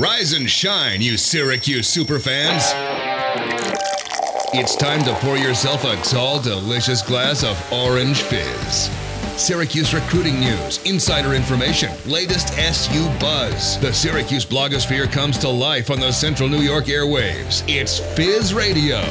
Rise and shine, you Syracuse superfans. It's time to pour yourself a tall, delicious glass of orange fizz. Syracuse recruiting news, insider information, latest SU buzz. The Syracuse blogosphere comes to life on the Central New York airwaves. It's Fizz Radio.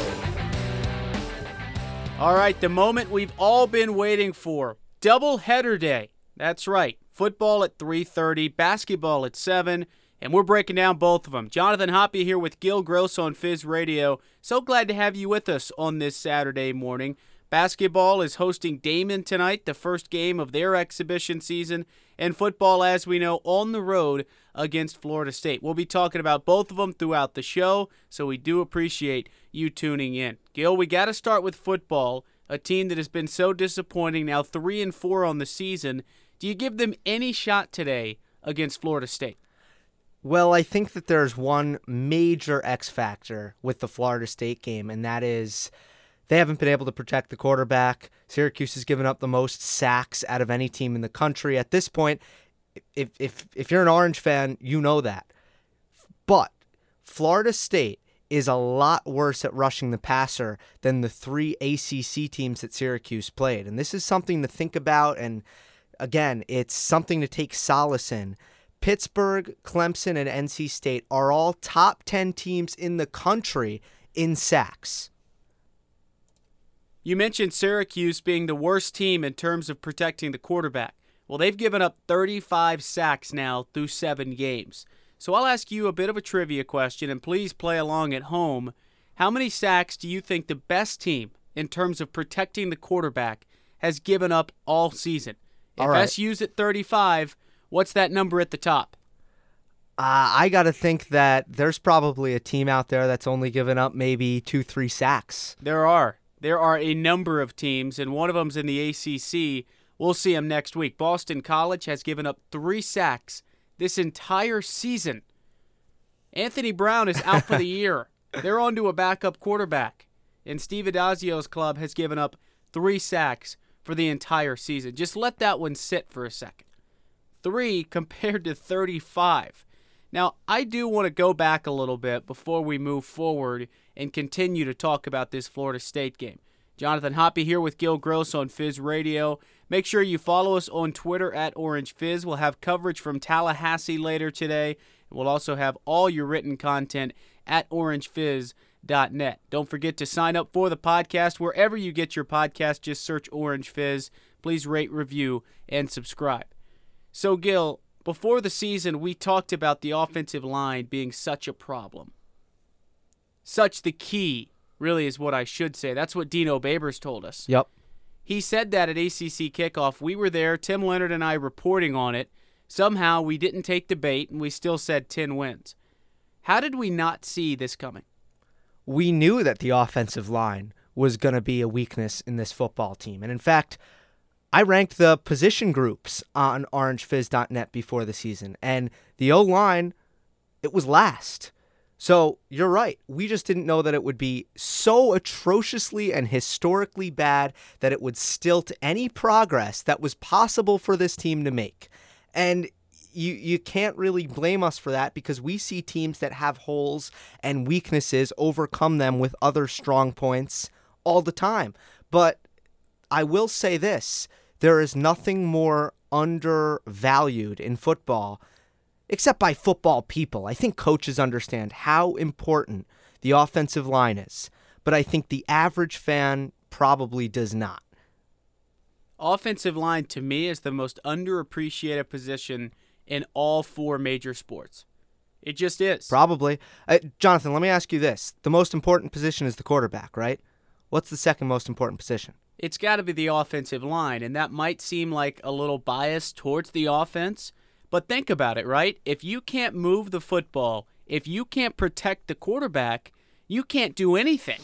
All right, the moment we've all been waiting for. Double header day. That's right. Football at 3:30, basketball at 7, and we're breaking down both of them. Jonathan Hoppy here with Gil Gross on Fizz Radio. So glad to have you with us on this Saturday morning. Basketball is hosting Daemen tonight, the first game of their exhibition season, and football, as we know, on the road against Florida State. We'll be talking about both of them throughout the show, so we do appreciate you tuning in. Gil, we got to start with football, a team that has been so disappointing, now 3 and 4 on the season. Do you give them any shot today against Florida State? Well, I think that there's one major X factor with the Florida State game, and that is they haven't been able to protect the quarterback. Syracuse has given up the most sacks out of any team in the country. At this point, if if if you're an Orange fan, you know that. But Florida State is a lot worse at rushing the passer than the three ACC teams that Syracuse played. And this is something to think about and again, it's something to take solace in Pittsburgh, Clemson, and NC State are all top 10 teams in the country in sacks. You mentioned Syracuse being the worst team in terms of protecting the quarterback. Well, they've given up 35 sacks now through seven games. So I'll ask you a bit of a trivia question, and please play along at home. How many sacks do you think the best team, in terms of protecting the quarterback, has given up all season? If All right. SU's at 35, What's that number at the top? Uh, I got to think that there's probably a team out there that's only given up maybe two, three sacks. There are. There are a number of teams, and one of them's in the ACC. We'll see them next week. Boston College has given up three sacks this entire season. Anthony Brown is out for the year. They're on to a backup quarterback. And Steve Addazio's club has given up three sacks for the entire season. Just let that one sit for a second. Three compared to 35. Now, I do want to go back a little bit before we move forward and continue to talk about this Florida State game. Jonathan Hoppy here with Gil Gross on Fizz Radio. Make sure you follow us on Twitter at Orange Fizz. We'll have coverage from Tallahassee later today. We'll also have all your written content at orangefizz.net. Don't forget to sign up for the podcast wherever you get your podcast. Just search Orange Fizz. Please rate, review, and subscribe. So, Gil, before the season, we talked about the offensive line being such a problem. Such the key, really, is what I should say. That's what Dino Babers told us. Yep. He said that at ACC kickoff. We were there, Tim Leonard and I reporting on it. Somehow we didn't take the bait and we still said 10 wins. How did we not see this coming? We knew that the offensive line was going to be a weakness in this football team. And in fact, I ranked the position groups on orangefizz.net before the season, and the O line, it was last. So you're right. We just didn't know that it would be so atrociously and historically bad that it would stilt any progress that was possible for this team to make. And you you can't really blame us for that because we see teams that have holes and weaknesses overcome them with other strong points all the time. But I will say this, there is nothing more undervalued in football except by football people. I think coaches understand how important the offensive line is, but I think the average fan probably does not. Offensive line, to me, is the most underappreciated position in all four major sports. It just is. Probably. Uh, Jonathan, let me ask you this. The most important position is the quarterback, right? What's the second most important position? It's got to be the offensive line, and that might seem like a little bias towards the offense, but think about it, right? If you can't move the football, if you can't protect the quarterback, you can't do anything.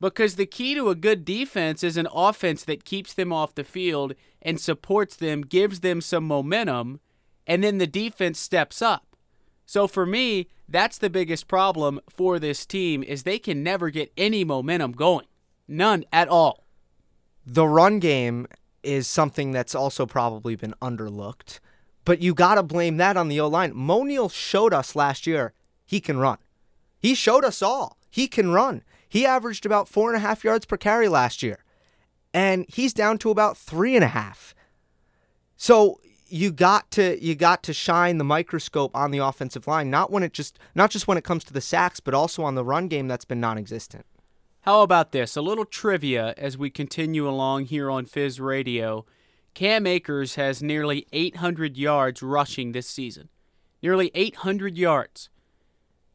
Because the key to a good defense is an offense that keeps them off the field and supports them, gives them some momentum, and then the defense steps up. So for me, that's the biggest problem for this team is they can never get any momentum going. None at all. The run game is something that's also probably been underlooked. But you got to blame that on the O line. Moe Neal showed us last year he can run. He showed us all he can run. He averaged about four and a half yards per carry last year, and he's down to about three and a half. So you got to you got to shine the microscope on the offensive line, not when it just not just when it comes to the sacks, but also on the run game that's been non-existent. How about this? A little trivia as we continue along here on Fizz Radio. Cam Akers has nearly 800 yards rushing this season. Nearly 800 yards.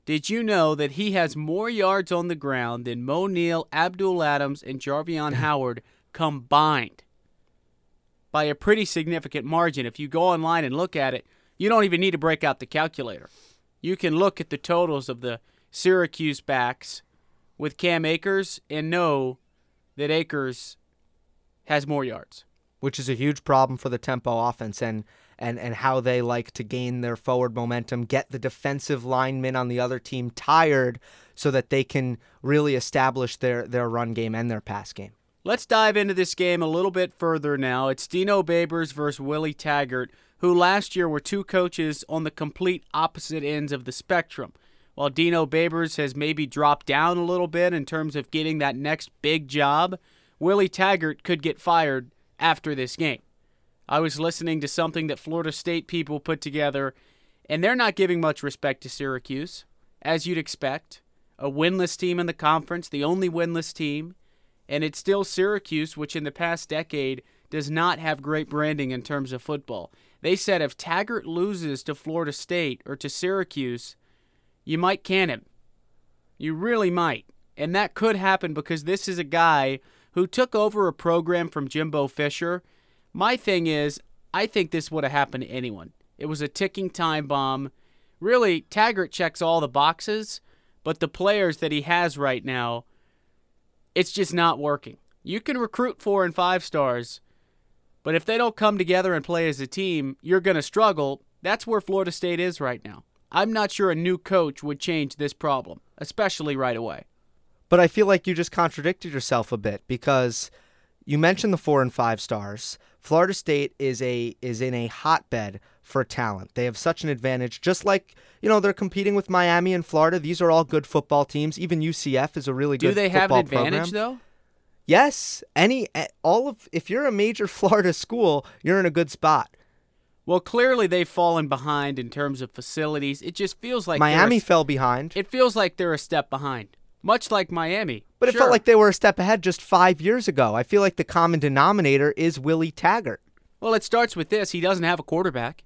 Did you know that he has more yards on the ground than Moe Neal, Abdul Adams, and Jarvion Howard combined? By a pretty significant margin. If you go online and look at it, you don't even need to break out the calculator. You can look at the totals of the Syracuse backs with Cam Akers and know that Akers has more yards. Which is a huge problem for the tempo offense and and, and how they like to gain their forward momentum, get the defensive linemen on the other team tired so that they can really establish their, their run game and their pass game. Let's dive into this game a little bit further now. It's Dino Babers versus Willie Taggart, who last year were two coaches on the complete opposite ends of the spectrum. While Dino Babers has maybe dropped down a little bit in terms of getting that next big job, Willie Taggart could get fired after this game. I was listening to something that Florida State people put together, and they're not giving much respect to Syracuse, as you'd expect. A winless team in the conference, the only winless team, and it's still Syracuse, which in the past decade does not have great branding in terms of football. They said if Taggart loses to Florida State or to Syracuse, you might can him. You really might. And that could happen because this is a guy who took over a program from Jimbo Fisher my thing is, I think this would have happened to anyone. It was a ticking time bomb. Really, Taggart checks all the boxes, but the players that he has right now, it's just not working. You can recruit four and five stars, but if they don't come together and play as a team, you're going to struggle. That's where Florida State is right now. I'm not sure a new coach would change this problem, especially right away. But I feel like you just contradicted yourself a bit because you mentioned the four and five stars. Florida State is a is in a hotbed for talent. They have such an advantage. Just like you know, they're competing with Miami and Florida. These are all good football teams. Even UCF is a really Do good. Do they have an advantage program. though? Yes. Any all of if you're a major Florida school, you're in a good spot. Well, clearly they've fallen behind in terms of facilities. It just feels like Miami a, fell behind. It feels like they're a step behind much like Miami. But sure. it felt like they were a step ahead just five years ago. I feel like the common denominator is Willie Taggart. Well, it starts with this he doesn't have a quarterback.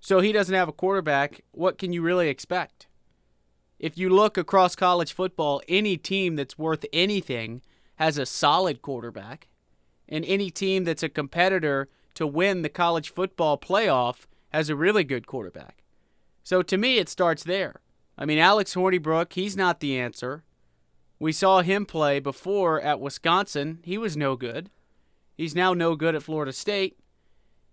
So he doesn't have a quarterback. What can you really expect? If you look across college football, any team that's worth anything has a solid quarterback. And any team that's a competitor to win the college football playoff has a really good quarterback. So to me, it starts there. I mean, Alex Hornibrook, he's not the answer. We saw him play before at Wisconsin. He was no good. He's now no good at Florida State.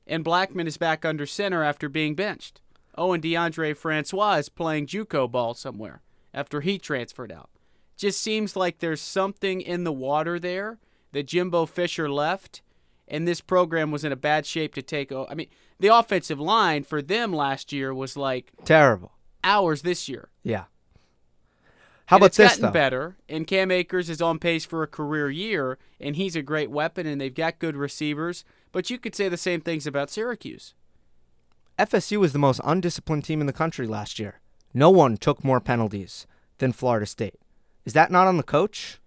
And Blackman is back under center after being benched. Oh, and Deondre Francois is playing Juco ball somewhere after he transferred out. Just seems like there's something in the water there that Jimbo Fisher left, and this program was in a bad shape to take. I mean, the offensive line for them last year was like terrible hours this year. Yeah. How and about it's this gotten though? better, and Cam Akers is on pace for a career year, and he's a great weapon, and they've got good receivers. But you could say the same things about Syracuse. FSU was the most undisciplined team in the country last year. No one took more penalties than Florida State. Is that not on the coach?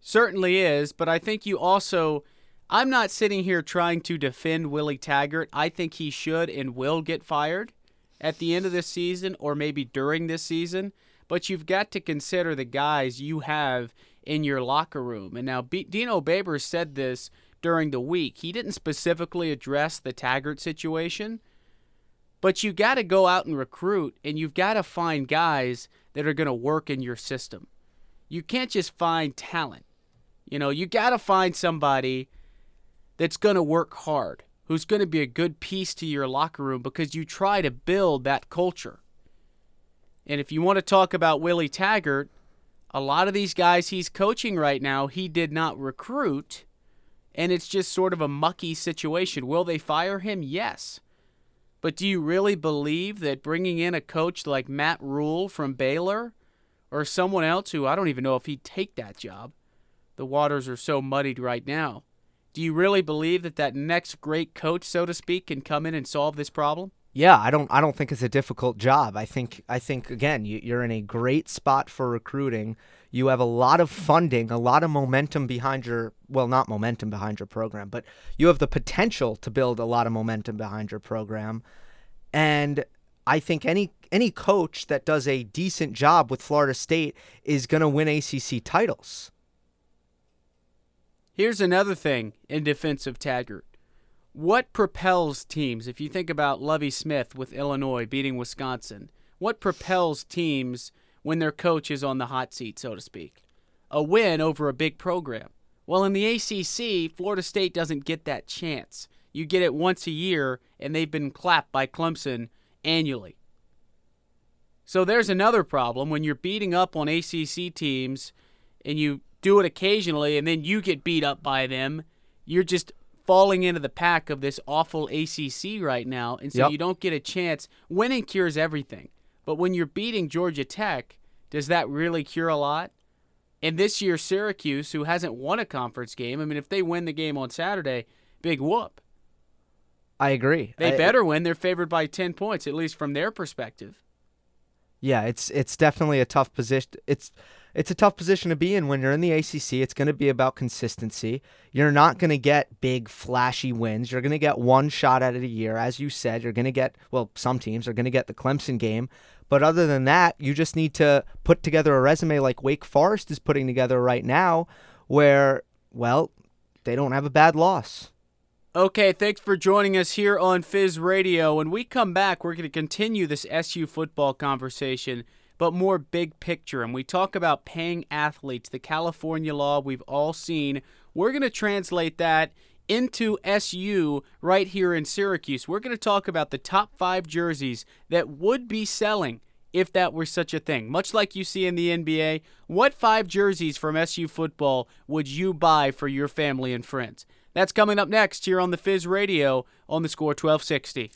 Certainly is, but I think you also. I'm not sitting here trying to defend Willie Taggart. I think he should and will get fired at the end of this season or maybe during this season, but you've got to consider the guys you have in your locker room. And now B- Dino Babers said this during the week. He didn't specifically address the Taggart situation, but you got to go out and recruit and you've got to find guys that are going to work in your system. You can't just find talent. You know, you got to find somebody that's going to work hard who's going to be a good piece to your locker room because you try to build that culture. And if you want to talk about Willie Taggart, a lot of these guys he's coaching right now, he did not recruit, and it's just sort of a mucky situation. Will they fire him? Yes. But do you really believe that bringing in a coach like Matt Rhule from Baylor or someone else who I don't even know if he'd take that job? The waters are so muddied right now. Do you really believe that that next great coach, so to speak, can come in and solve this problem? Yeah, I don't. I don't think it's a difficult job. I think. I think again, you, you're in a great spot for recruiting. You have a lot of funding, a lot of momentum behind your. Well, not momentum behind your program, but you have the potential to build a lot of momentum behind your program. And I think any any coach that does a decent job with Florida State is going to win ACC titles. Here's another thing in defense of Taggart. What propels teams, if you think about Lovie Smith with Illinois beating Wisconsin, what propels teams when their coach is on the hot seat, so to speak? A win over a big program. Well, in the ACC, Florida State doesn't get that chance. You get it once a year, and they've been clapped by Clemson annually. So there's another problem when you're beating up on ACC teams and you do it occasionally and then you get beat up by them. You're just falling into the pack of this awful ACC right now, and so Yep. you don't get a chance. Winning cures everything, but when you're beating Georgia Tech, does that really cure a lot? And this year, Syracuse, who hasn't won a conference game, I mean, if they win the game on Saturday, big whoop. I agree. They I- better win. They're favored by 10 points, at least from their perspective. Yeah, it's it's definitely a tough position. It's it's a tough position to be in when you're in the ACC. It's going to be about consistency. You're not going to get big flashy wins. You're going to get one shot at it a year, as you said. You're going to get well, some teams are going to get the Clemson game, but other than that, you just need to put together a resume like Wake Forest is putting together right now, where well, they don't have a bad loss. Okay, thanks for joining us here on Fizz Radio. When we come back, we're going to continue this SU football conversation, but more big picture. And we talk about paying athletes, the California law we've all seen. We're going to translate that into SU right here in Syracuse. We're going to talk about the top five jerseys that would be selling if that were such a thing. Much like you see in the NBA, what five jerseys from SU football would you buy for your family and friends? That's coming up next here on the Fizz Radio on the Score 1260.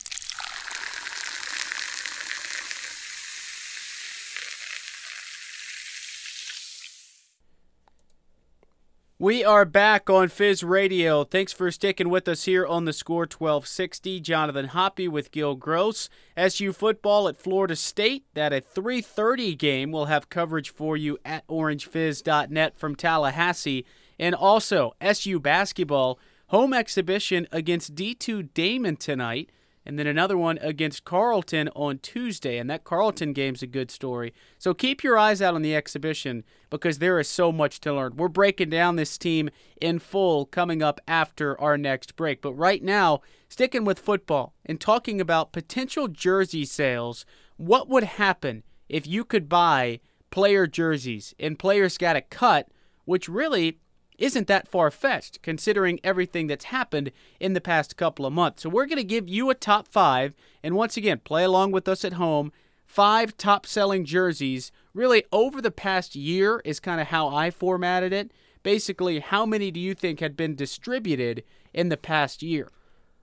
We are back on Fizz Radio. Thanks for sticking with us here on the Score 1260. Jonathan Hoppy with Gil Gross. SU football at Florida State. That at 3:30 game. We'll have coverage for you at orangefizz.net from Tallahassee, and also SU basketball home exhibition against D2 Daemen tonight. And then another one against Carleton on Tuesday. And that Carleton game's a good story. So keep your eyes out on the exhibition because there is so much to learn. We're breaking down this team in full coming up after our next break. But right now, sticking with football and talking about potential jersey sales, what would happen if you could buy player jerseys and players got a cut, which really isn't that far fetched considering everything that's happened in the past couple of months. So, we're going to give you a top five, and once again, play along with us at home. Five top selling jerseys, really over the past year, is kind of how I formatted it. Basically, how many do you think had been distributed in the past year?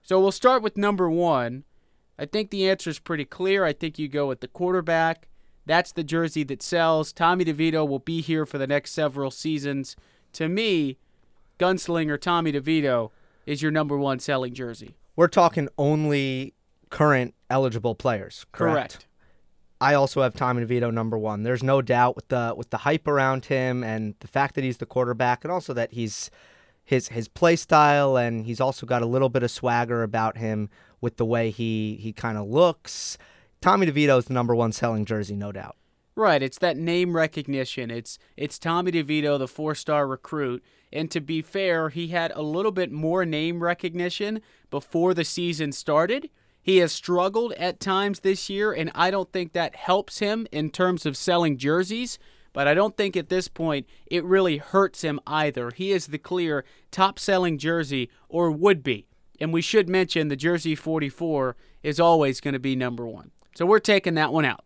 So, we'll start with number one. I think the answer is pretty clear. I think you go with the quarterback. That's the jersey that sells. Tommy DeVito will be here for the next several seasons to me, Gunslinger Tommy DeVito is your number one selling jersey. We're talking only current eligible players, correct? I also have Tommy DeVito number one. There's no doubt with the with the hype around him and the fact that he's the quarterback, and also that he's his his play style, and he's also got a little bit of swagger about him with the way he he kind of looks. Tommy DeVito is the number one selling jersey, no doubt. Right, it's that name recognition. It's it's Tommy DeVito, the four-star recruit. And to be fair, he had a little bit more name recognition before the season started. He has struggled at times this year, and I don't think that helps him in terms of selling jerseys. But I don't think at this point it really hurts him either. He is the clear top selling jersey, or would be. And we should mention the jersey 44 is always going to be number one. So we're taking that one out.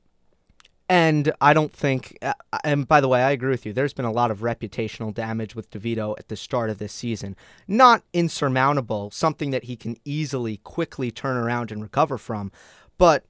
And I don't think, uh, and by the way, I agree with you. There's been a lot of reputational damage with DeVito at the start of this season. Not insurmountable, something that he can easily, quickly turn around and recover from. But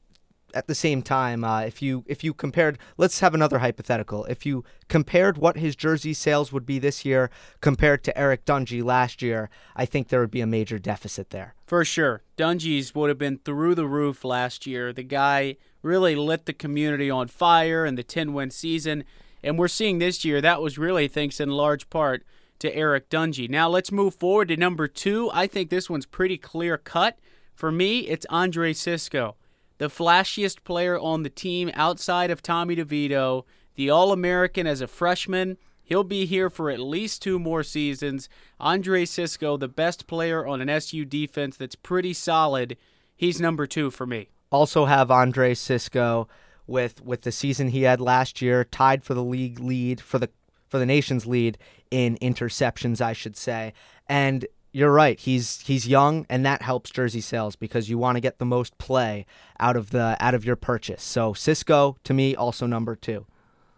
at the same time, uh, if you if you compared, let's have another hypothetical. If you compared what his jersey sales would be this year compared to Eric Dungey last year, I think there would be a major deficit there. For sure, Dungey's would have been through the roof last year. The guy really lit the community on fire in the 10-win season, and we're seeing this year that was really thanks in large part to Eric Dungey. Now let's move forward to number two. I think this one's pretty clear cut. For me, it's Andre Cisco the flashiest player on the team outside of Tommy DeVito, the All American as a freshman. He'll be here for at least two more seasons. Andre Cisco, the best player on an SU defense that's pretty solid. He's number two for me. Also have Andre Cisco with with the season he had last year, tied for the league lead for the for the nation's lead in interceptions, I should say. And you're right. He's he's young, and that helps jersey sales because you want to get the most play out of the out of your purchase. So Cisco, to me, also number two.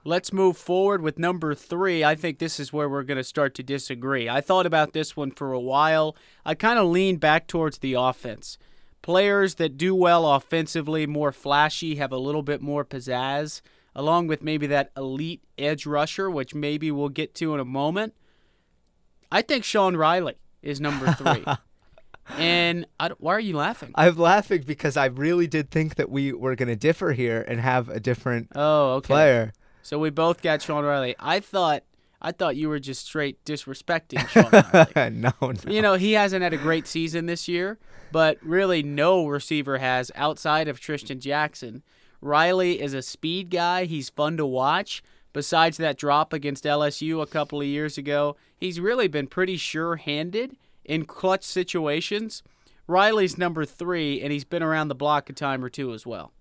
Let's move forward with number three. I think this is where we're going to start to disagree. I thought about this one for a while. I kind of lean back towards the offense. Players that do well offensively, more flashy, have a little bit more pizzazz, along with maybe that elite edge rusher, which maybe we'll get to in a moment. I think Sean Riley is number three. and why are you laughing? I'm laughing because I really did think that we were going to differ here and have a different oh, okay. player. So we both got Sean Riley. I thought I thought you were just straight disrespecting Sean Riley. no, no. You know, he hasn't had a great season this year, but really no receiver has outside of Trishton Jackson. Riley is a speed guy. He's fun to watch. Besides that drop against LSU a couple of years ago, he's really been pretty sure handed in clutch situations. Riley's number three, and he's been around the block a time or two as well.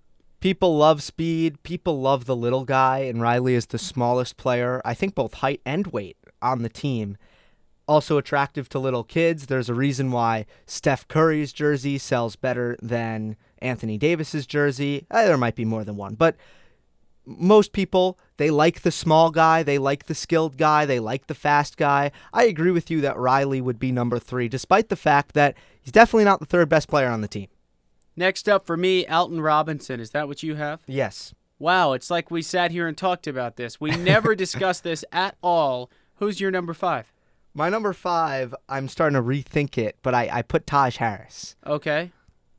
People love speed. People love the little guy, and Riley is the smallest player, I think both height and weight on the team. Also attractive to little kids. There's a reason why Steph Curry's jersey sells better than Anthony Davis's jersey. Eh, there might be more than one, but most people they like the small guy, they like the skilled guy, they like the fast guy. I agree with you that Riley would be number 3 despite the fact that he's definitely not the third best player on the team. Next up for me, Alton Robinson. Is that what you have? Yes. Wow, it's like we sat here and talked about this. We never discussed this at all. Who's your number 5? My number 5, I'm starting to rethink it, but I I put Taj Harris. Okay.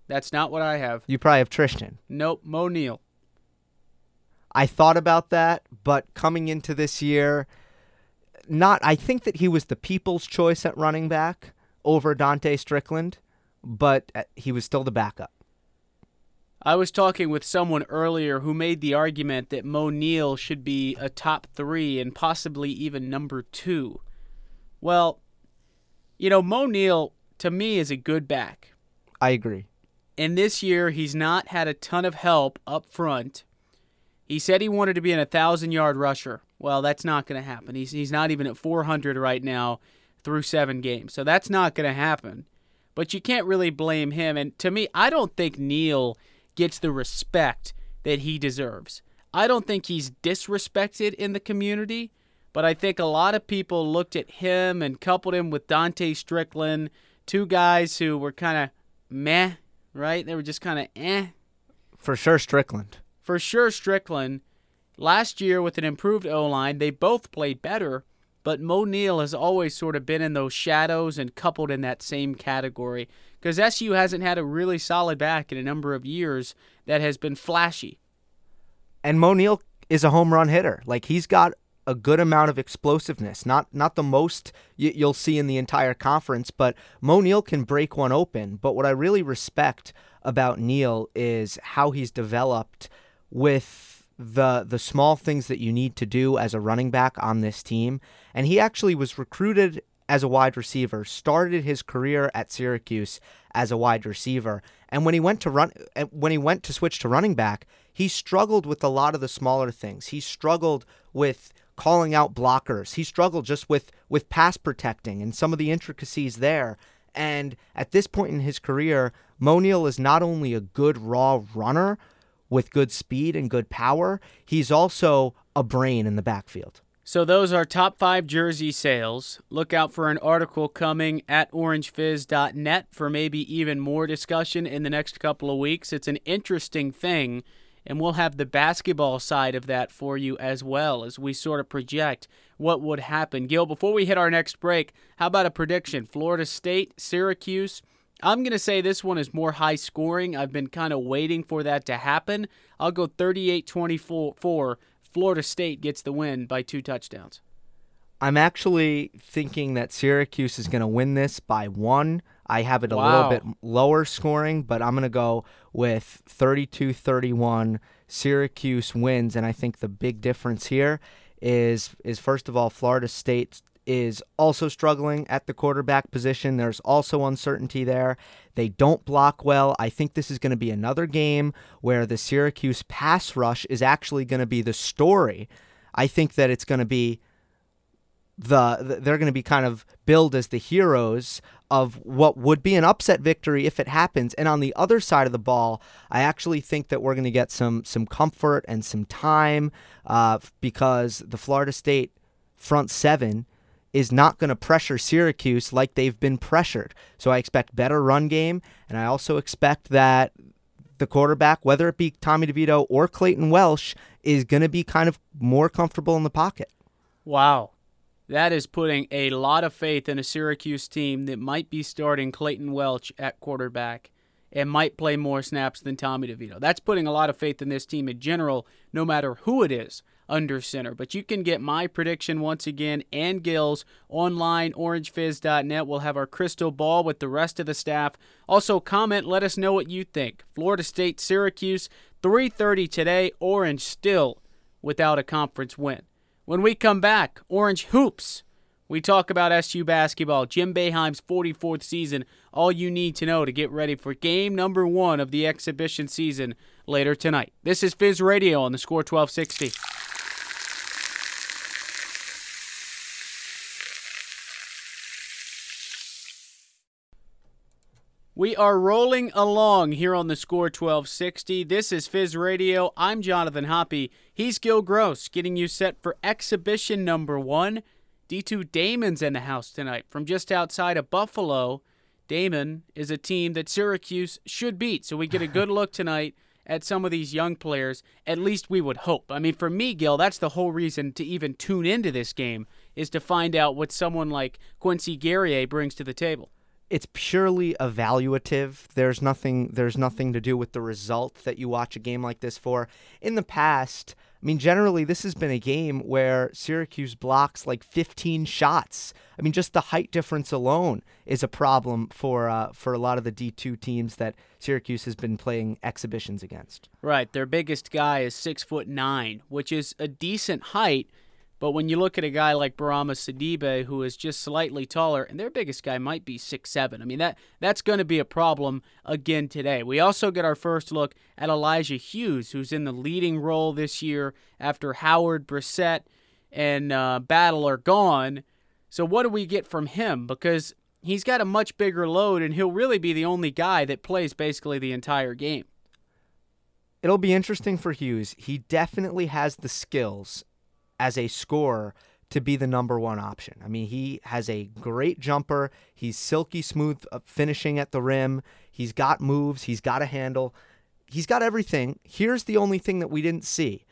That's not what I have. You probably have Tristan. Nope, Moe Neal. I thought about that, but coming into this year, not I think that he was the people's choice at running back over Dontae Strickland, but uh, he was still the backup. I was talking with someone earlier who made the argument that Moe Neal should be a top three and possibly even number two. Well, you know, Moe Neal, to me, is a good back. I agree. And this year, he's not had a ton of help up front he said he wanted to be an 1,000 yard rusher. Well, that's not going to happen. He's, he's not even at 400 right now through seven games. So that's not going to happen. But you can't really blame him. And to me, I don't think Neal gets the respect that he deserves. I don't think he's disrespected in the community, but I think a lot of people looked at him and coupled him with Dontae Strickland, two guys who were kind of meh, right? They were just kind of eh. For sure, Strickland for sure Strickland. Last year with an improved O line, they both played better, but Moe Neal has always sort of been in those shadows and coupled in that same category because SU hasn't had a really solid back in a number of years that has been flashy. And Moe Neal is a home run hitter. Like he's got a good amount of explosiveness. Not not the most you'll see in the entire conference, but Moe Neal can break one open. But what I really respect about Neal is how he's developed with the the small things that you need to do as a running back on this team. And he actually was recruited as a wide receiver, started his career at Syracuse as a wide receiver, and when he went to run when he went to switch to running back, he struggled with a lot of the smaller things. He struggled with calling out blockers. He struggled just with with pass protecting and some of the intricacies there. And at this point in his career, Moe Neal is not only a good raw runner, with good speed and good power. He's also a brain in the backfield. So those are top five jersey sales. Look out for an article coming at orangefizz.net for maybe even more discussion in the next couple of weeks. It's an interesting thing, and we'll have the basketball side of that for you as well as we sort of project what would happen. Gil, before we hit our next break, how about a prediction? Florida State, Syracuse. I'm going to say this one is more high scoring. I've been kind of waiting for that to happen. I'll go 38 24 Florida State gets the win by two touchdowns. I'm actually thinking that Syracuse is going to win this by one. I have it a wow. little bit lower scoring, but I'm going to go with 32 31. Syracuse wins, and I think the big difference here is is first of all Florida State is also struggling at the quarterback position. There's also uncertainty there. They don't block well. I think this is going to be another game where the Syracuse pass rush is actually going to be the story. I think that it's going to be the they're going to be kind of billed as the heroes of what would be an upset victory if it happens. And on the other side of the ball, I actually think that we're going to get some some comfort and some time uh, because the Florida State front seven is not going to pressure Syracuse like they've been pressured. So I expect better run game, and I also expect that the quarterback, whether it be Tommy DeVito or Clayton Welch, is going to be kind of more comfortable in the pocket. Wow. That is putting a lot of faith in a Syracuse team that might be starting Clayton Welch at quarterback and might play more snaps than Tommy DeVito. That's putting a lot of faith in this team in general, no matter who it is under center. But you can get my prediction once again and Gil's online, orangefizz.net. We'll have our crystal ball with the rest of the staff. Also, comment, let us know what you think. Florida State, Syracuse, 3.30 today. Orange still without a conference win. When we come back, Orange Hoops. We talk about SU basketball, Jim Boeheim's 44th season, all you need to know to get ready for game number one of the exhibition season later tonight. This is Fizz Radio on the score 1260. We are rolling along here on the score 1260. This is Fizz Radio. I'm Jonathan Hoppy. He's Gil Gross, getting you set for exhibition number one. D2 Daemen's in the house tonight from just outside of Buffalo. Daemen is a team that Syracuse should beat, so we get a good look tonight at some of these young players. At least we would hope. I mean, for me, Gil, that's the whole reason to even tune into this game is to find out what someone like Quincy Guerrier brings to the table it's purely evaluative. There's nothing there's nothing to do with the result that you watch a game like this for. In the past, I mean generally this has been a game where Syracuse blocks like 15 shots. I mean just the height difference alone is a problem for uh, for a lot of the D2 teams that Syracuse has been playing exhibitions against. Right, their biggest guy is 6 foot 9, which is a decent height but when you look at a guy like Bourama Sidibe, who is just slightly taller, and their biggest guy might be six seven, I mean that that's going to be a problem again today. We also get our first look at Elijah Hughes, who's in the leading role this year after Howard, Brissett, and uh, Battle are gone. So what do we get from him? Because he's got a much bigger load, and he'll really be the only guy that plays basically the entire game. It'll be interesting for Hughes. He definitely has the skills as a scorer to be the number one option. I mean, he has a great jumper. He's silky smooth uh, finishing at the rim. He's got moves. He's got a handle. He's got everything. Here's the only thing that we didn't see.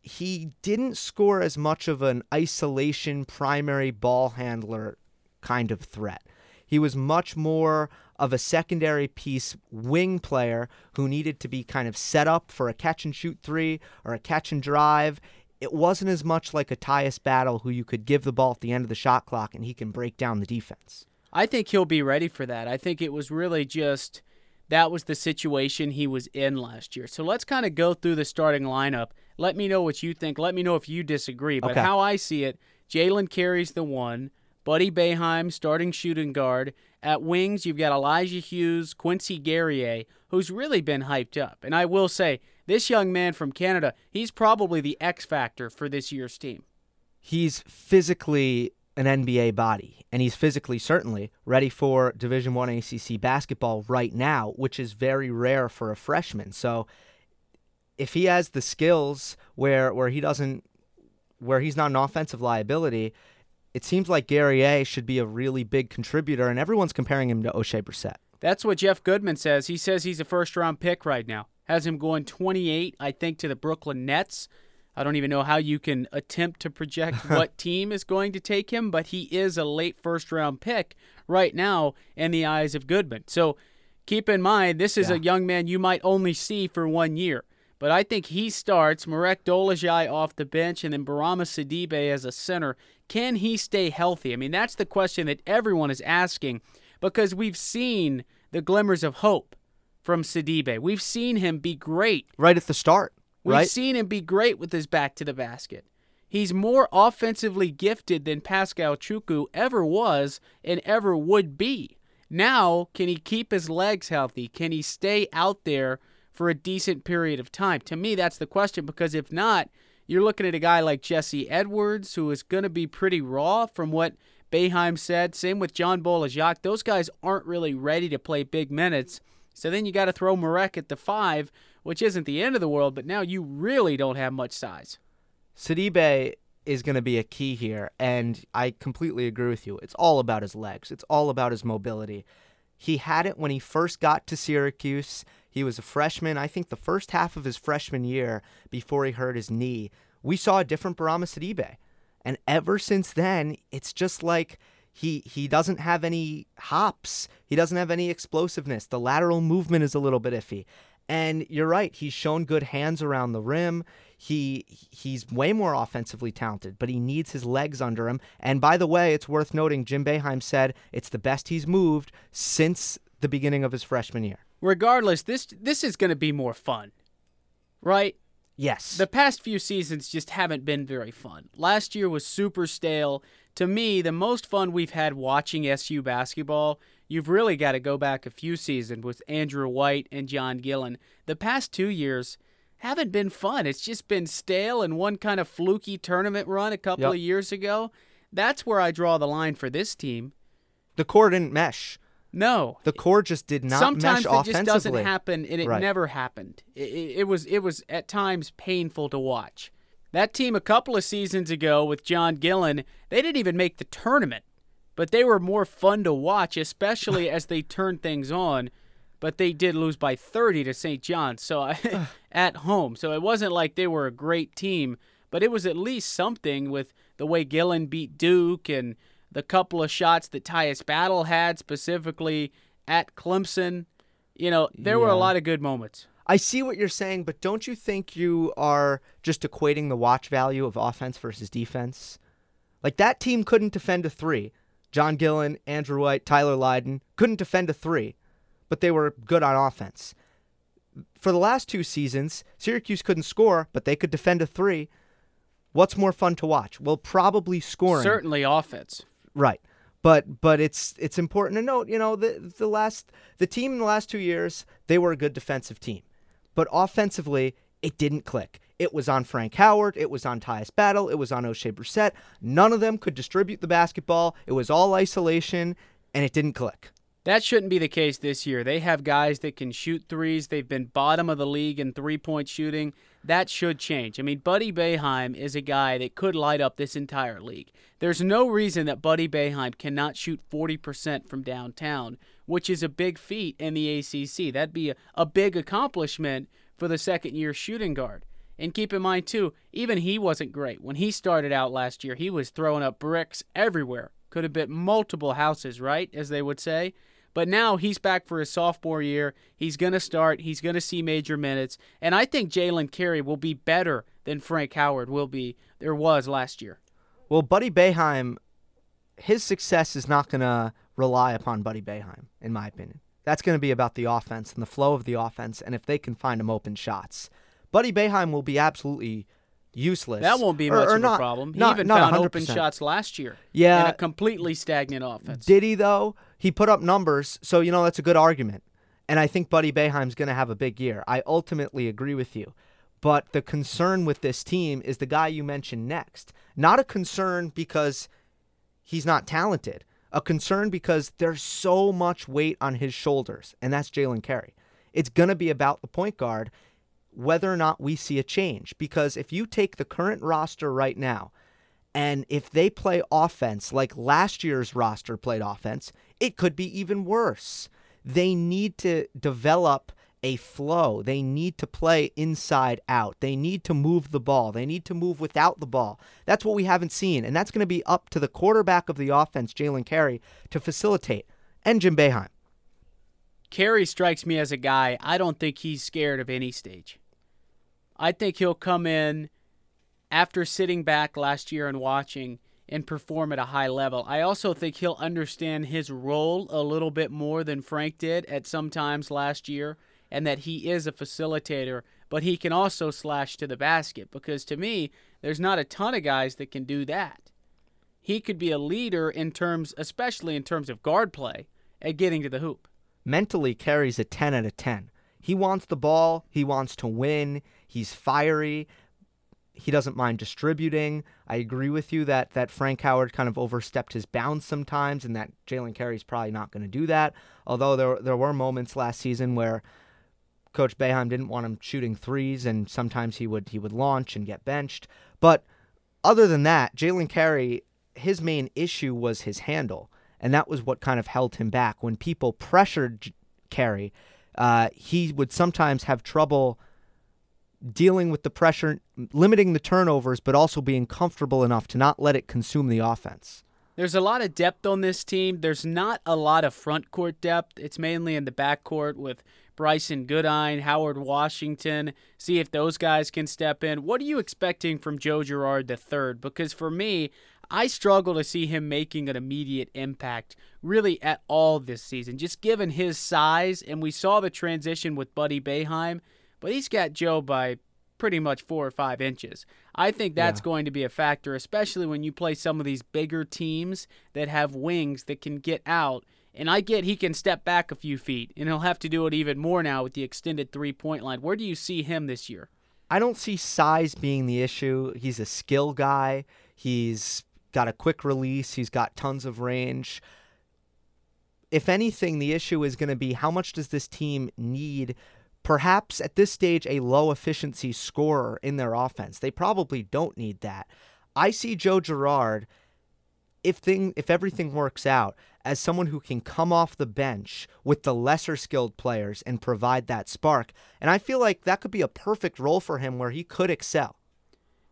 He didn't score as much of an isolation primary ball handler kind of threat. He was much more of a secondary piece wing player who needed to be kind of set up for a catch and shoot three or a catch and drive it wasn't as much like a Tyus Battle who you could give the ball at the end of the shot clock and he can break down the defense. I think he'll be ready for that. I think it was really just that was the situation he was in last year. So let's kind of go through the starting lineup. Let me know what you think. Let me know if you disagree. But okay. how I see it, Jalen carries the one. Buddy Boeheim starting shooting guard. At wings, you've got Elijah Hughes, Quincy Guerrier, who's really been hyped up. And I will say, this young man from Canada, he's probably the X factor for this year's team. He's physically an NBA body, and he's physically certainly ready for Division One ACC basketball right now, which is very rare for a freshman. So if he has the skills where where he doesn't where he's not an offensive liability, it seems like Guerrier should be a really big contributor, and everyone's comparing him to Oshae Brissett. That's what Jeff Goodman says. He says he's a first round pick right now. Has him going 28, I think, to the Brooklyn Nets. I don't even know how you can attempt to project what team is going to take him, but he is a late first round pick right now in the eyes of Goodman. So keep in mind, this is Yeah. a young man you might only see for one year. But I think he starts Marek Dolezaj off the bench and then Bourama Sidibe as a center. Can he stay healthy? I mean, that's the question that everyone is asking because we've seen the glimmers of hope from Sidibe. We've seen him be great Right at the start, We've right? seen him be great with his back to the basket. He's more offensively gifted than Paschal Chukwu ever was and ever would be. Now, can he keep his legs healthy? Can he stay out there for a decent period of time? To me, that's the question because if not, you're looking at a guy like Jesse Edwards, who is going to be pretty raw from what Boeheim said. Same with John Bol Ajak. Those guys aren't really ready to play big minutes. So then you got to throw Marek at the five, which isn't the end of the world, but now you really don't have much size. Sidibe is going to be a key here, and I completely agree with you. It's all about his legs. It's all about his mobility. He had it when he first got to Syracuse. He was a freshman. I think the first half of his freshman year before he hurt his knee, we saw a different Bourama Sidibe. And ever since then, it's just like he he doesn't have any hops. He doesn't have any explosiveness. The lateral movement is a little bit iffy. And you're right, he's shown good hands around the rim. He he's way more offensively talented, but he needs his legs under him. And by the way, it's worth noting Jim Boeheim said it's the best he's moved since the beginning of his freshman year. Regardless, this this is going to be more fun. Right? Yes. The past few seasons just haven't been very fun. Last year was super stale. To me, the most fun we've had watching SU basketball, you've really got to go back a few seasons with Andrew White and John Gillon. The past two years haven't been fun. It's just been stale and one kind of fluky tournament run a couple Yep. of years ago. That's where I draw the line for this team. the core didn't mesh. No, The core just did not sometimes mesh offensively. Sometimes it just doesn't happen and it Right. never happened. It, it, it was it was at times painful to watch. That team a couple of seasons ago with john gillon they didn't even make the tournament but they were more fun to watch especially as they turned things on. But they did lose by 30 to st john's so at home. So it wasn't like they were a great team but it was at least something with the way gillon beat duke and the couple of shots that Tyus Battle had specifically at Clemson. You know, there were a lot of good moments. I see what you're saying, but don't you think you are just equating the watch value of offense versus defense? Like that team couldn't defend a three. John Gillon, Andrew White, Tyler Lydon couldn't defend a three, but they were good on offense. For the last two seasons, Syracuse couldn't score, but they could defend a three. What's more fun to watch? Well, probably scoring. Certainly offense. Right. But but it's it's important to note, you know, the the last the team in the last 2 years, they were a good defensive team. But offensively, it didn't click. It was on Frank Howard, it was on Tyus Battle, it was on Oshae Brissett. None of them could distribute the basketball. It was all isolation and it didn't click. That shouldn't be the case this year. They have guys that can shoot threes. They've been bottom of the league in three point shooting. That should change. I mean, Buddy Boeheim is a guy that could light up this entire league. There's no reason that Buddy Boeheim cannot shoot 40% from downtown, which is a big feat in the ACC. That'd be a, a big accomplishment for the second year shooting guard. And keep in mind, too, even he wasn't great. When he started out last year, he was throwing up bricks everywhere. Could have been multiple houses, right? As they would say. But now he's back for his sophomore year. He's going to start. He's going to see major minutes. And I think Jalen Carey will be better than Frank Howard will be, there was last year. Well, Buddy Boeheim, his success is not going to rely upon Buddy Boeheim, in my opinion. That's going to be about the offense and the flow of the offense, and if they can find him open shots. Buddy Boeheim will be absolutely useless. That won't be Or- much or of not- a problem. He not- even not found open 100%. shots last year. Yeah. In a completely stagnant offense. Did he though? He put up numbers, so you know that's a good argument. And I think Buddy Boeheim's going to have a big year. I ultimately agree with you. But the concern with this team is the guy you mentioned next. Not a concern because he's not talented. A concern because there's so much weight on his shoulders, and that's Jalen Carey. It's going to be about the point guard. Whether or not we see a change. Because if you take the current roster right now, and if they play offense like last year's roster played offense, it could be even worse. They need to develop a flow. They need to play inside out. They need to move the ball. They need to move without the ball. That's what we haven't seen. And that's going to be up to the quarterback of the offense, Jalen Carey, to facilitate, and Jim Boeheim. Carey strikes me as a guy, I don't think he's scared of any stage. I think he'll come in after sitting back last year and watching and perform at a high level. I also think he'll understand his role a little bit more than Frank did at some times last year, and that he is a facilitator, but he can also slash to the basket because to me, there's not a ton of guys that can do that. He could be a leader in terms, especially in terms of guard play, at getting to the hoop mentally carries a 10 out of 10. He wants the ball, he wants to win, he's fiery. He doesn't mind distributing. I agree with you that that Frank Howard kind of overstepped his bounds sometimes, and that Jalen Carey's probably not going to do that. Although there there were moments last season where Coach Boeheim didn't want him shooting threes, and sometimes he would he would launch and get benched. But other than that, Jalen Carey, his main issue was his handle and that was what kind of held him back. When people pressured Carey, uh, he would sometimes have trouble dealing with the pressure, limiting the turnovers, but also being comfortable enough to not let it consume the offense. There's a lot of depth on this team. There's not a lot of front court depth. It's mainly in the back court with Brycen Goodine, Howard Washington. See if those guys can step in. What are you expecting from Joe Girard III? Because for me, I struggle to see him making an immediate impact really at all this season, just given his size. And we saw the transition with Buddy Boeheim, but he's got Joe by pretty much four or five inches. I think that's yeah. going to be a factor, especially when you play some of these bigger teams that have wings that can get out. And I get he can step back a few feet, and he'll have to do it even more now with the extended three point line. Where do you see him this year? I don't see size being the issue. He's a skill guy. He's got a quick release, he's got tons of range. If anything, the issue is going to be how much does this team need perhaps at this stage a low efficiency scorer in their offense. They probably don't need that. I see Joe Girard if thing if everything works out as someone who can come off the bench with the lesser skilled players and provide that spark. And I feel like that could be a perfect role for him where he could excel.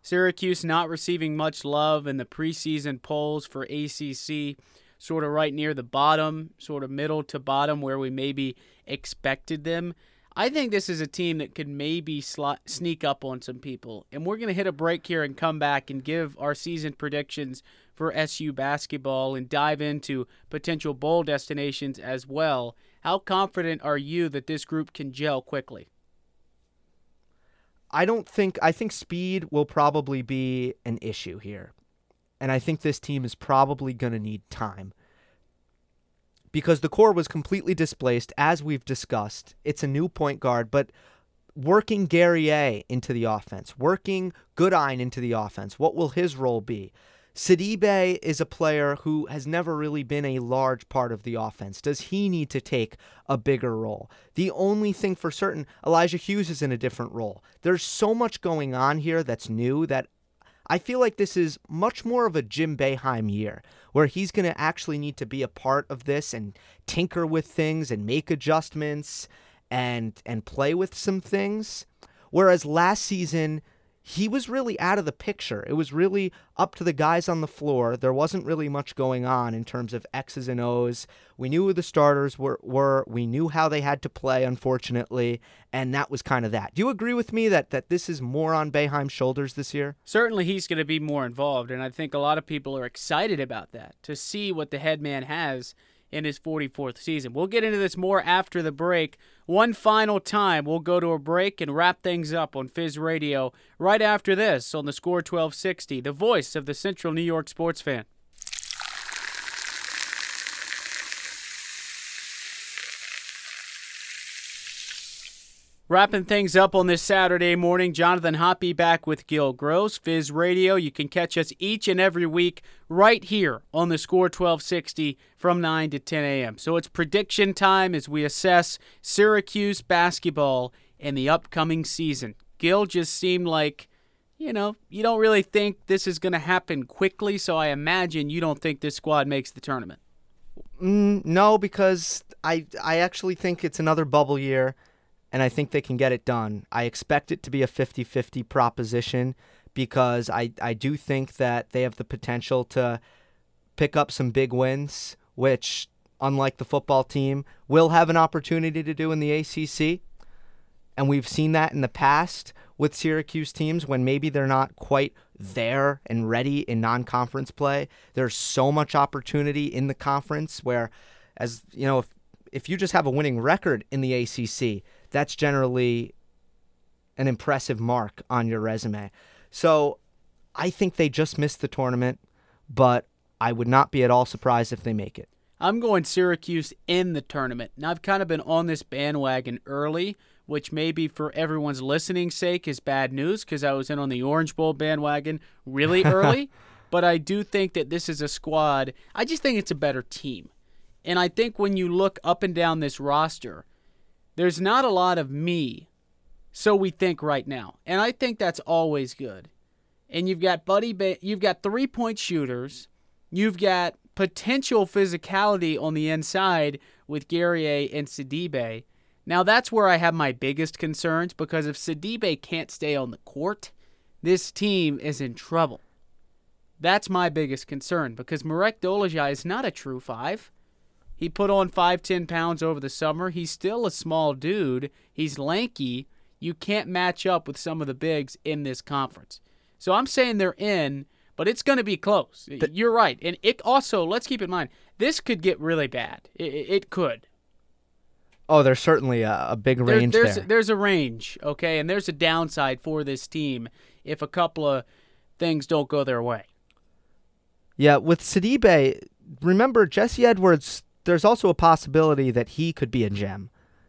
Syracuse not receiving much love in the preseason polls for ACC, sort of right near the bottom, sort of middle to bottom where we maybe expected them. I think this is a team that could maybe sneak up on some people. And we're going to hit a break here and come back and give our season predictions for SU basketball and dive into potential bowl destinations as well. How confident are you that this group can gel quickly? I don't think I think speed will probably be an issue here. And I think this team is probably going to need time. Because the core was completely displaced as we've discussed. It's a new point guard, but working Guerrier into the offense, working Goodine into the offense, what will his role be? Sidibe is a player who has never really been a large part of the offense. Does he need to take a bigger role? The only thing for certain, Elijah Hughes is in a different role. There's so much going on here that's new that I feel like this is much more of a Jim Boeheim year, where he's going to actually need to be a part of this and tinker with things and make adjustments and and play with some things. Whereas last season, he was really out of the picture. It was really up to the guys on the floor. There wasn't really much going on in terms of X's and O's. We knew who the starters were, were. We knew how they had to play, unfortunately, and that was kind of that. Do you agree with me that, that this is more on Boeheim's shoulders this year? Certainly he's going to be more involved, and I think a lot of people are excited about that, to see what the head man has in his 44th season. We'll get into this more after the break. One final time, we'll go to a break and wrap things up on Fizz Radio right after this on the Score 1260, the voice of the Central New York sports fan. Wrapping things up on this Saturday morning, Jonathan Hoppy back with Gil Gross, Fizz Radio. You can catch us each and every week right here on the Score 1260 from 9 to 10 a.m. So it's prediction time as we assess Syracuse basketball in the upcoming season. Gil just seemed like, you know, you don't really think this is going to happen quickly, so I imagine you don't think this squad makes the tournament. Mm, no, because I I actually think it's another bubble year, and I think they can get it done. I expect it to be a 50-50 proposition because I I do think that they have the potential to pick up some big wins, which unlike the football team will have an opportunity to do in the ACC. And we've seen that in the past with Syracuse teams when maybe they're not quite there and ready in non-conference play. There's so much opportunity in the conference where as you know if if you just have a winning record in the ACC, that's generally an impressive mark on your resume. So, I think they just missed the tournament, but I would not be at all surprised if they make it. I'm going Syracuse in the tournament. Now, I've kind of been on this bandwagon early, which maybe for everyone's listening sake is bad news because I was in on the Orange Bowl bandwagon really early. but I do think that this is a squad. I just think it's a better team. And I think when you look up and down this roster, there's not a lot of me, so we think right now. And I think that's always good. And you've got Buddy, ba- you've got three point shooters, you've got potential physicality on the inside with Guerrier and Sidibe. Now that's where I have my biggest concerns because if Sidibe can't stay on the court, this team is in trouble. That's my biggest concern because Marek Dolezaj is not a true five. He put on five ten pounds over the summer. He's still a small dude. He's lanky. You can't match up with some of the bigs in this conference. So I'm saying they're in, but it's going to be close. The, You're right. And it also, let's keep in mind, this could get really bad. It, it could. Oh, there's certainly a, a big range there, there's, there. There's a range, okay? And there's a downside for this team if a couple of things don't go their way. Yeah, with Sidibe, remember Jesse Edwards, there's also a possibility that he could be a gem.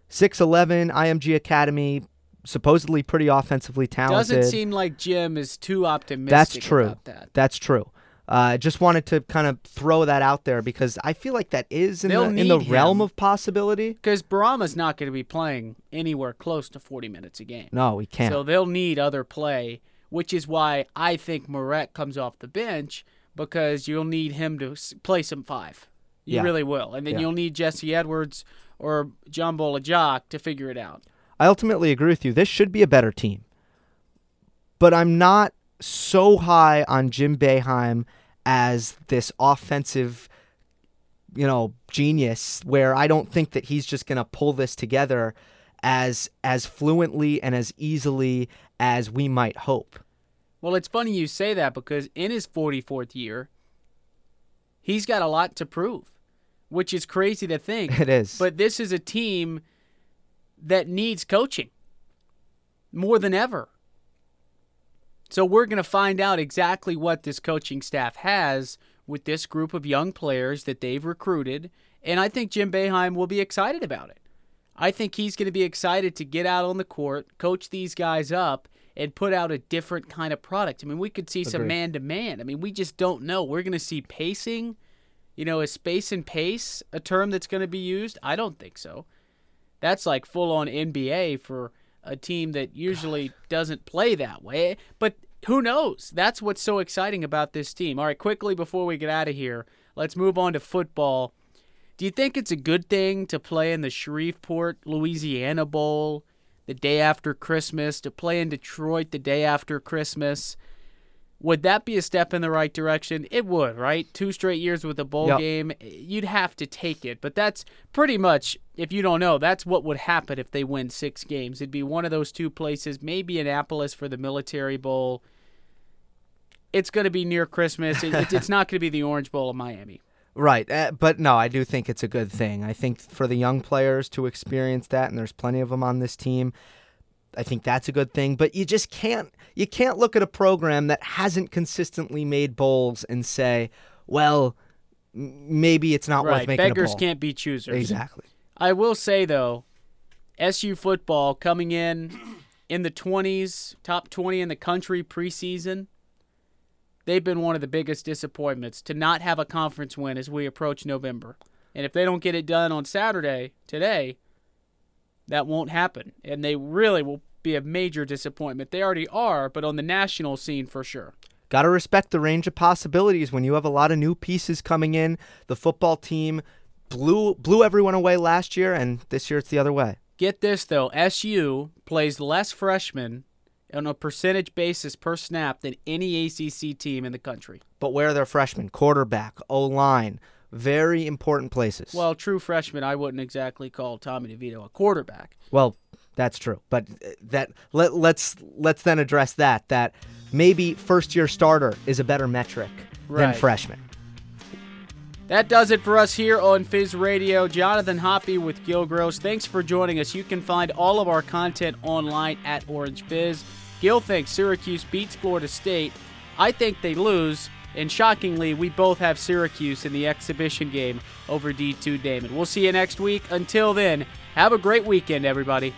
6'11, IMG Academy, supposedly pretty offensively talented. Doesn't seem like Jim is too optimistic. That's true. That. That's true. I uh, just wanted to kind of throw that out there because I feel like that is in They'll the, in the realm of possibility. Because Bourama's not going to be playing anywhere close to 40 minutes a game. No, we can't. So they'll need other play, which is why I think Marek comes off the bench because you'll need him to play some five. You Yeah. really will. And then Yeah. you'll need Jesse Edwards or John Bol Ajak to figure it out. I ultimately agree with you. This should be a better team. But I'm not so high on Jim Boeheim as this offensive, you know, genius where I don't think that he's just going to pull this together as as fluently and as easily as we might hope. Well, it's funny you say that because in his 44th year, he's got a lot to prove, which is crazy to think. It is. But this is a team that needs coaching more than ever. So we're going to find out exactly what this coaching staff has with this group of young players that they've recruited, and I think Jim Boeheim will be excited about it. I think he's going to be excited to get out on the court, coach these guys up, and put out a different kind of product. I mean, we could see some man to man. I mean, we just don't know. We're going to see pacing. You know, is space and pace a term that's going to be used? I don't think so. That's like full on NBA for a team that usually doesn't play that way. But who knows? That's what's so exciting about this team. All right, quickly before we get out of here, let's move on to football. Do you think it's a good thing to play in the Shreveport, Louisiana Bowl the day after Christmas, to play in Detroit the day after Christmas? Would that be a step in the right direction? It would, right? Two straight years with a bowl Yep. game, you'd have to take it. But that's pretty much, if you don't know, that's what would happen if they win six games. It'd be one of those two places, maybe Annapolis for the Military Bowl. It's going to be near Christmas. It's- it's not going to be the Orange Bowl of Miami. Right, uh, but no, I do think it's a good thing. I think for the young players to experience that, and there's plenty of them on this team. I think that's a good thing. But you just can't you can't look at a program that hasn't consistently made bowls and say, well, maybe it's not worth right. making Beggars a bowl. can't be choosers. exactly. I will say though, SU football coming in in the 20s, top 20 in the country preseason. They've been one of the biggest disappointments to not have a conference win as we approach November. And if they don't get it done on Saturday, today, that won't happen. And they really will be a major disappointment. They already are, but on the national scene for sure. Got to respect the range of possibilities when you have a lot of new pieces coming in. The football team blew blew everyone away last year, and this year it's the other way. Get this though, SU plays less freshmen on a percentage basis per snap than any ACC team in the country. But where are their freshmen? Quarterback, O line, very important places. Well, true freshman, I wouldn't exactly call Tommy DeVito a quarterback. Well, that's true, but uh, that let, let's let's then address that. That maybe first year starter is a better metric Right. than freshman. That does it for us here on Fizz Radio. Jonathan Hoppy with Gil Gross. Thanks for joining us. You can find all of our content online at Orange Fizz. Gil thinks Syracuse beats Florida State. I think they lose. And shockingly, we both have Syracuse in the exhibition game over D2 Daemen. We'll see you next week. Until then, have a great weekend, everybody.